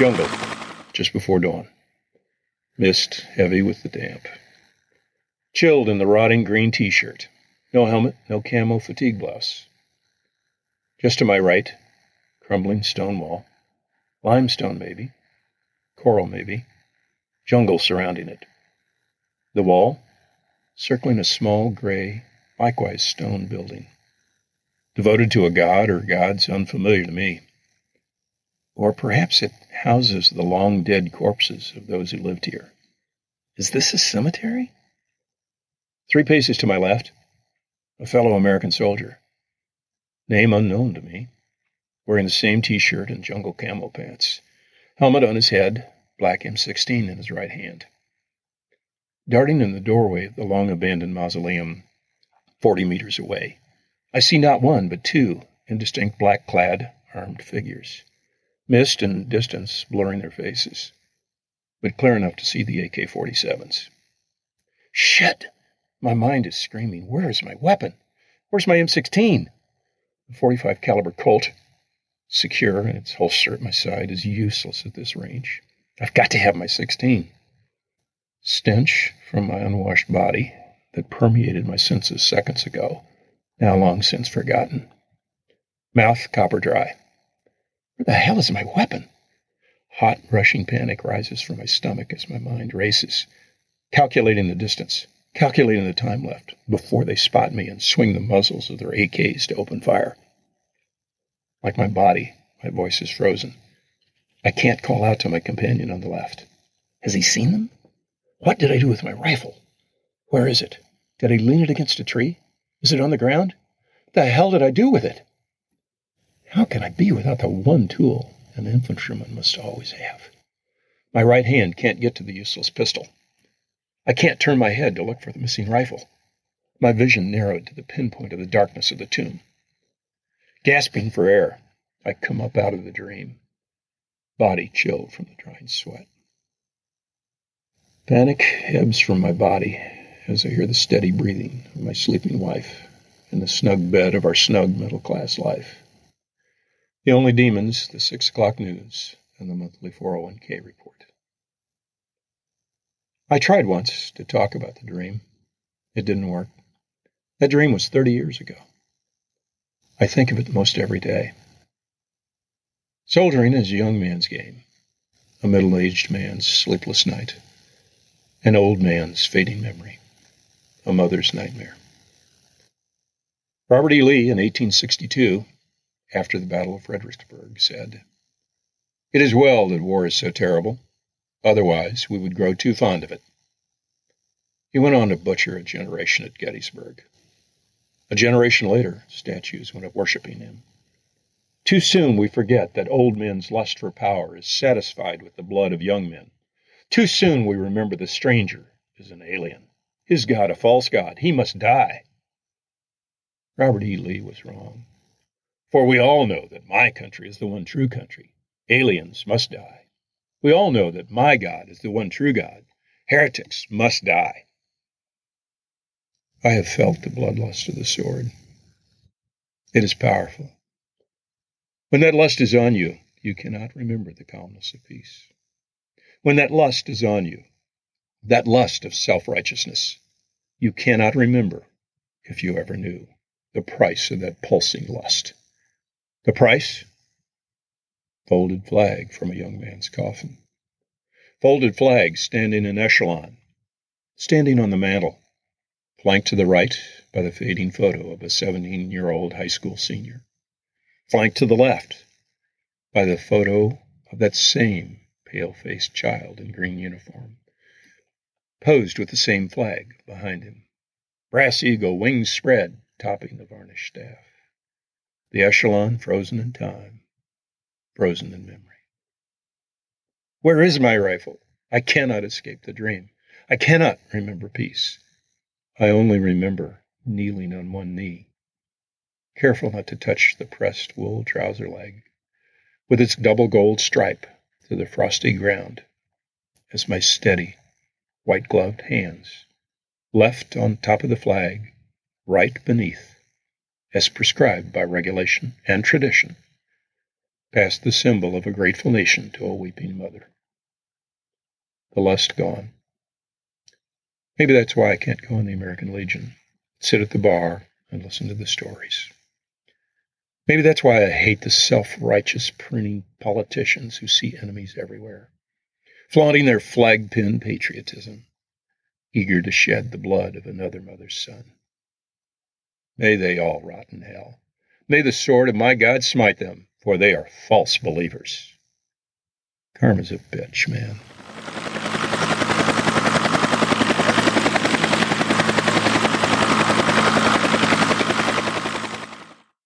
Jungle, just before dawn. Mist heavy with the damp. Chilled in the rotting green t shirt. No helmet, no camo fatigue blouse. Just to my right, crumbling stone wall. Limestone, maybe. Coral, maybe. Jungle surrounding it. The wall, circling a small gray, likewise stone building. Devoted to a god or gods unfamiliar to me. Or perhaps it houses the long dead corpses of those who lived here. Is this a cemetery? Three paces to my left, a fellow American soldier. Name unknown to me. Wearing the same t shirt and jungle camel pants. Helmet on his head, black M16 in his right hand. Darting in the doorway of the long abandoned mausoleum, 40 meters away, I see not one, but two indistinct black clad, armed figures. Mist and distance blurring their faces, but clear enough to see the AK 47s. Shit! My mind is screaming, Where is my weapon? Where's my M16? The 45 caliber Colt, secure in its holster at my side, is useless at this range. I've got to have my 16. Stench from my unwashed body that permeated my senses seconds ago now long since forgotten. Mouth copper dry. Where the hell is my weapon? Hot, rushing panic rises from my stomach as my mind races, calculating the distance, calculating the time left before they spot me and swing the muzzles of their AKs to open fire. Like my body, my voice is frozen. I can't call out to my companion on the left. Has he seen them? What did I do with my rifle? Where is it? Did I lean it against a tree? Is it on the ground? The hell did I do with it? How can I be without the one tool an infantryman must always have? My right hand can't get to the useless pistol. I can't turn my head to look for the missing rifle. My vision narrowed to the pinpoint of the darkness of the tomb. Gasping for air, I come up out of the dream, body chilled from the drying sweat. Panic ebbs from my body as I hear the steady breathing of my sleeping wife in the snug bed of our snug middle class life. The only demons, the six o'clock news and the monthly 401k report. I tried once to talk about the dream. It didn't work. That dream was 30 years ago. I think of it most every day. Soldiering is a young man's game, a middle aged man's sleepless night, an old man's fading memory a mother's nightmare. Robert E. Lee in 1862, after the Battle of Fredericksburg, said, It is well that war is so terrible, otherwise we would grow too fond of it. He went on to butcher a generation at Gettysburg. A generation later, statues went up worshiping him. Too soon we forget that old men's lust for power is satisfied with the blood of young men. Too soon we remember the stranger is an alien. His God a false God. He must die. Robert E. Lee was wrong. For we all know that my country is the one true country. Aliens must die. We all know that my God is the one true God. Heretics must die. I have felt the bloodlust of the sword. It is powerful. When that lust is on you, you cannot remember the calmness of peace. When that lust is on you, that lust of self righteousness. You cannot remember, if you ever knew, the price of that pulsing lust. The price? Folded flag from a young man's coffin. Folded flag standing in echelon, standing on the mantel, flanked to the right by the fading photo of a 17 year old high school senior, flanked to the left by the photo of that same pale faced child in green uniform posed with the same flag behind him. Brass eagle, wings spread, topping the varnished staff. The echelon frozen in time, frozen in memory. Where is my rifle? I cannot escape the dream. I cannot remember peace. I only remember kneeling on one knee, careful not to touch the pressed wool trouser leg, with its double gold stripe to the frosty ground, as my steady, white gloved hands, left on top of the flag, right beneath, as prescribed by regulation and tradition, passed the symbol of a grateful nation to a weeping mother. The lust gone. Maybe that's why I can't go in the American Legion, sit at the bar, and listen to the stories. Maybe that's why I hate the self righteous printing politicians who see enemies everywhere, flaunting their flag pin patriotism, eager to shed the blood of another mother's son. May they all rot in hell. May the sword of my God smite them, for they are false believers. Karma's a bitch, man.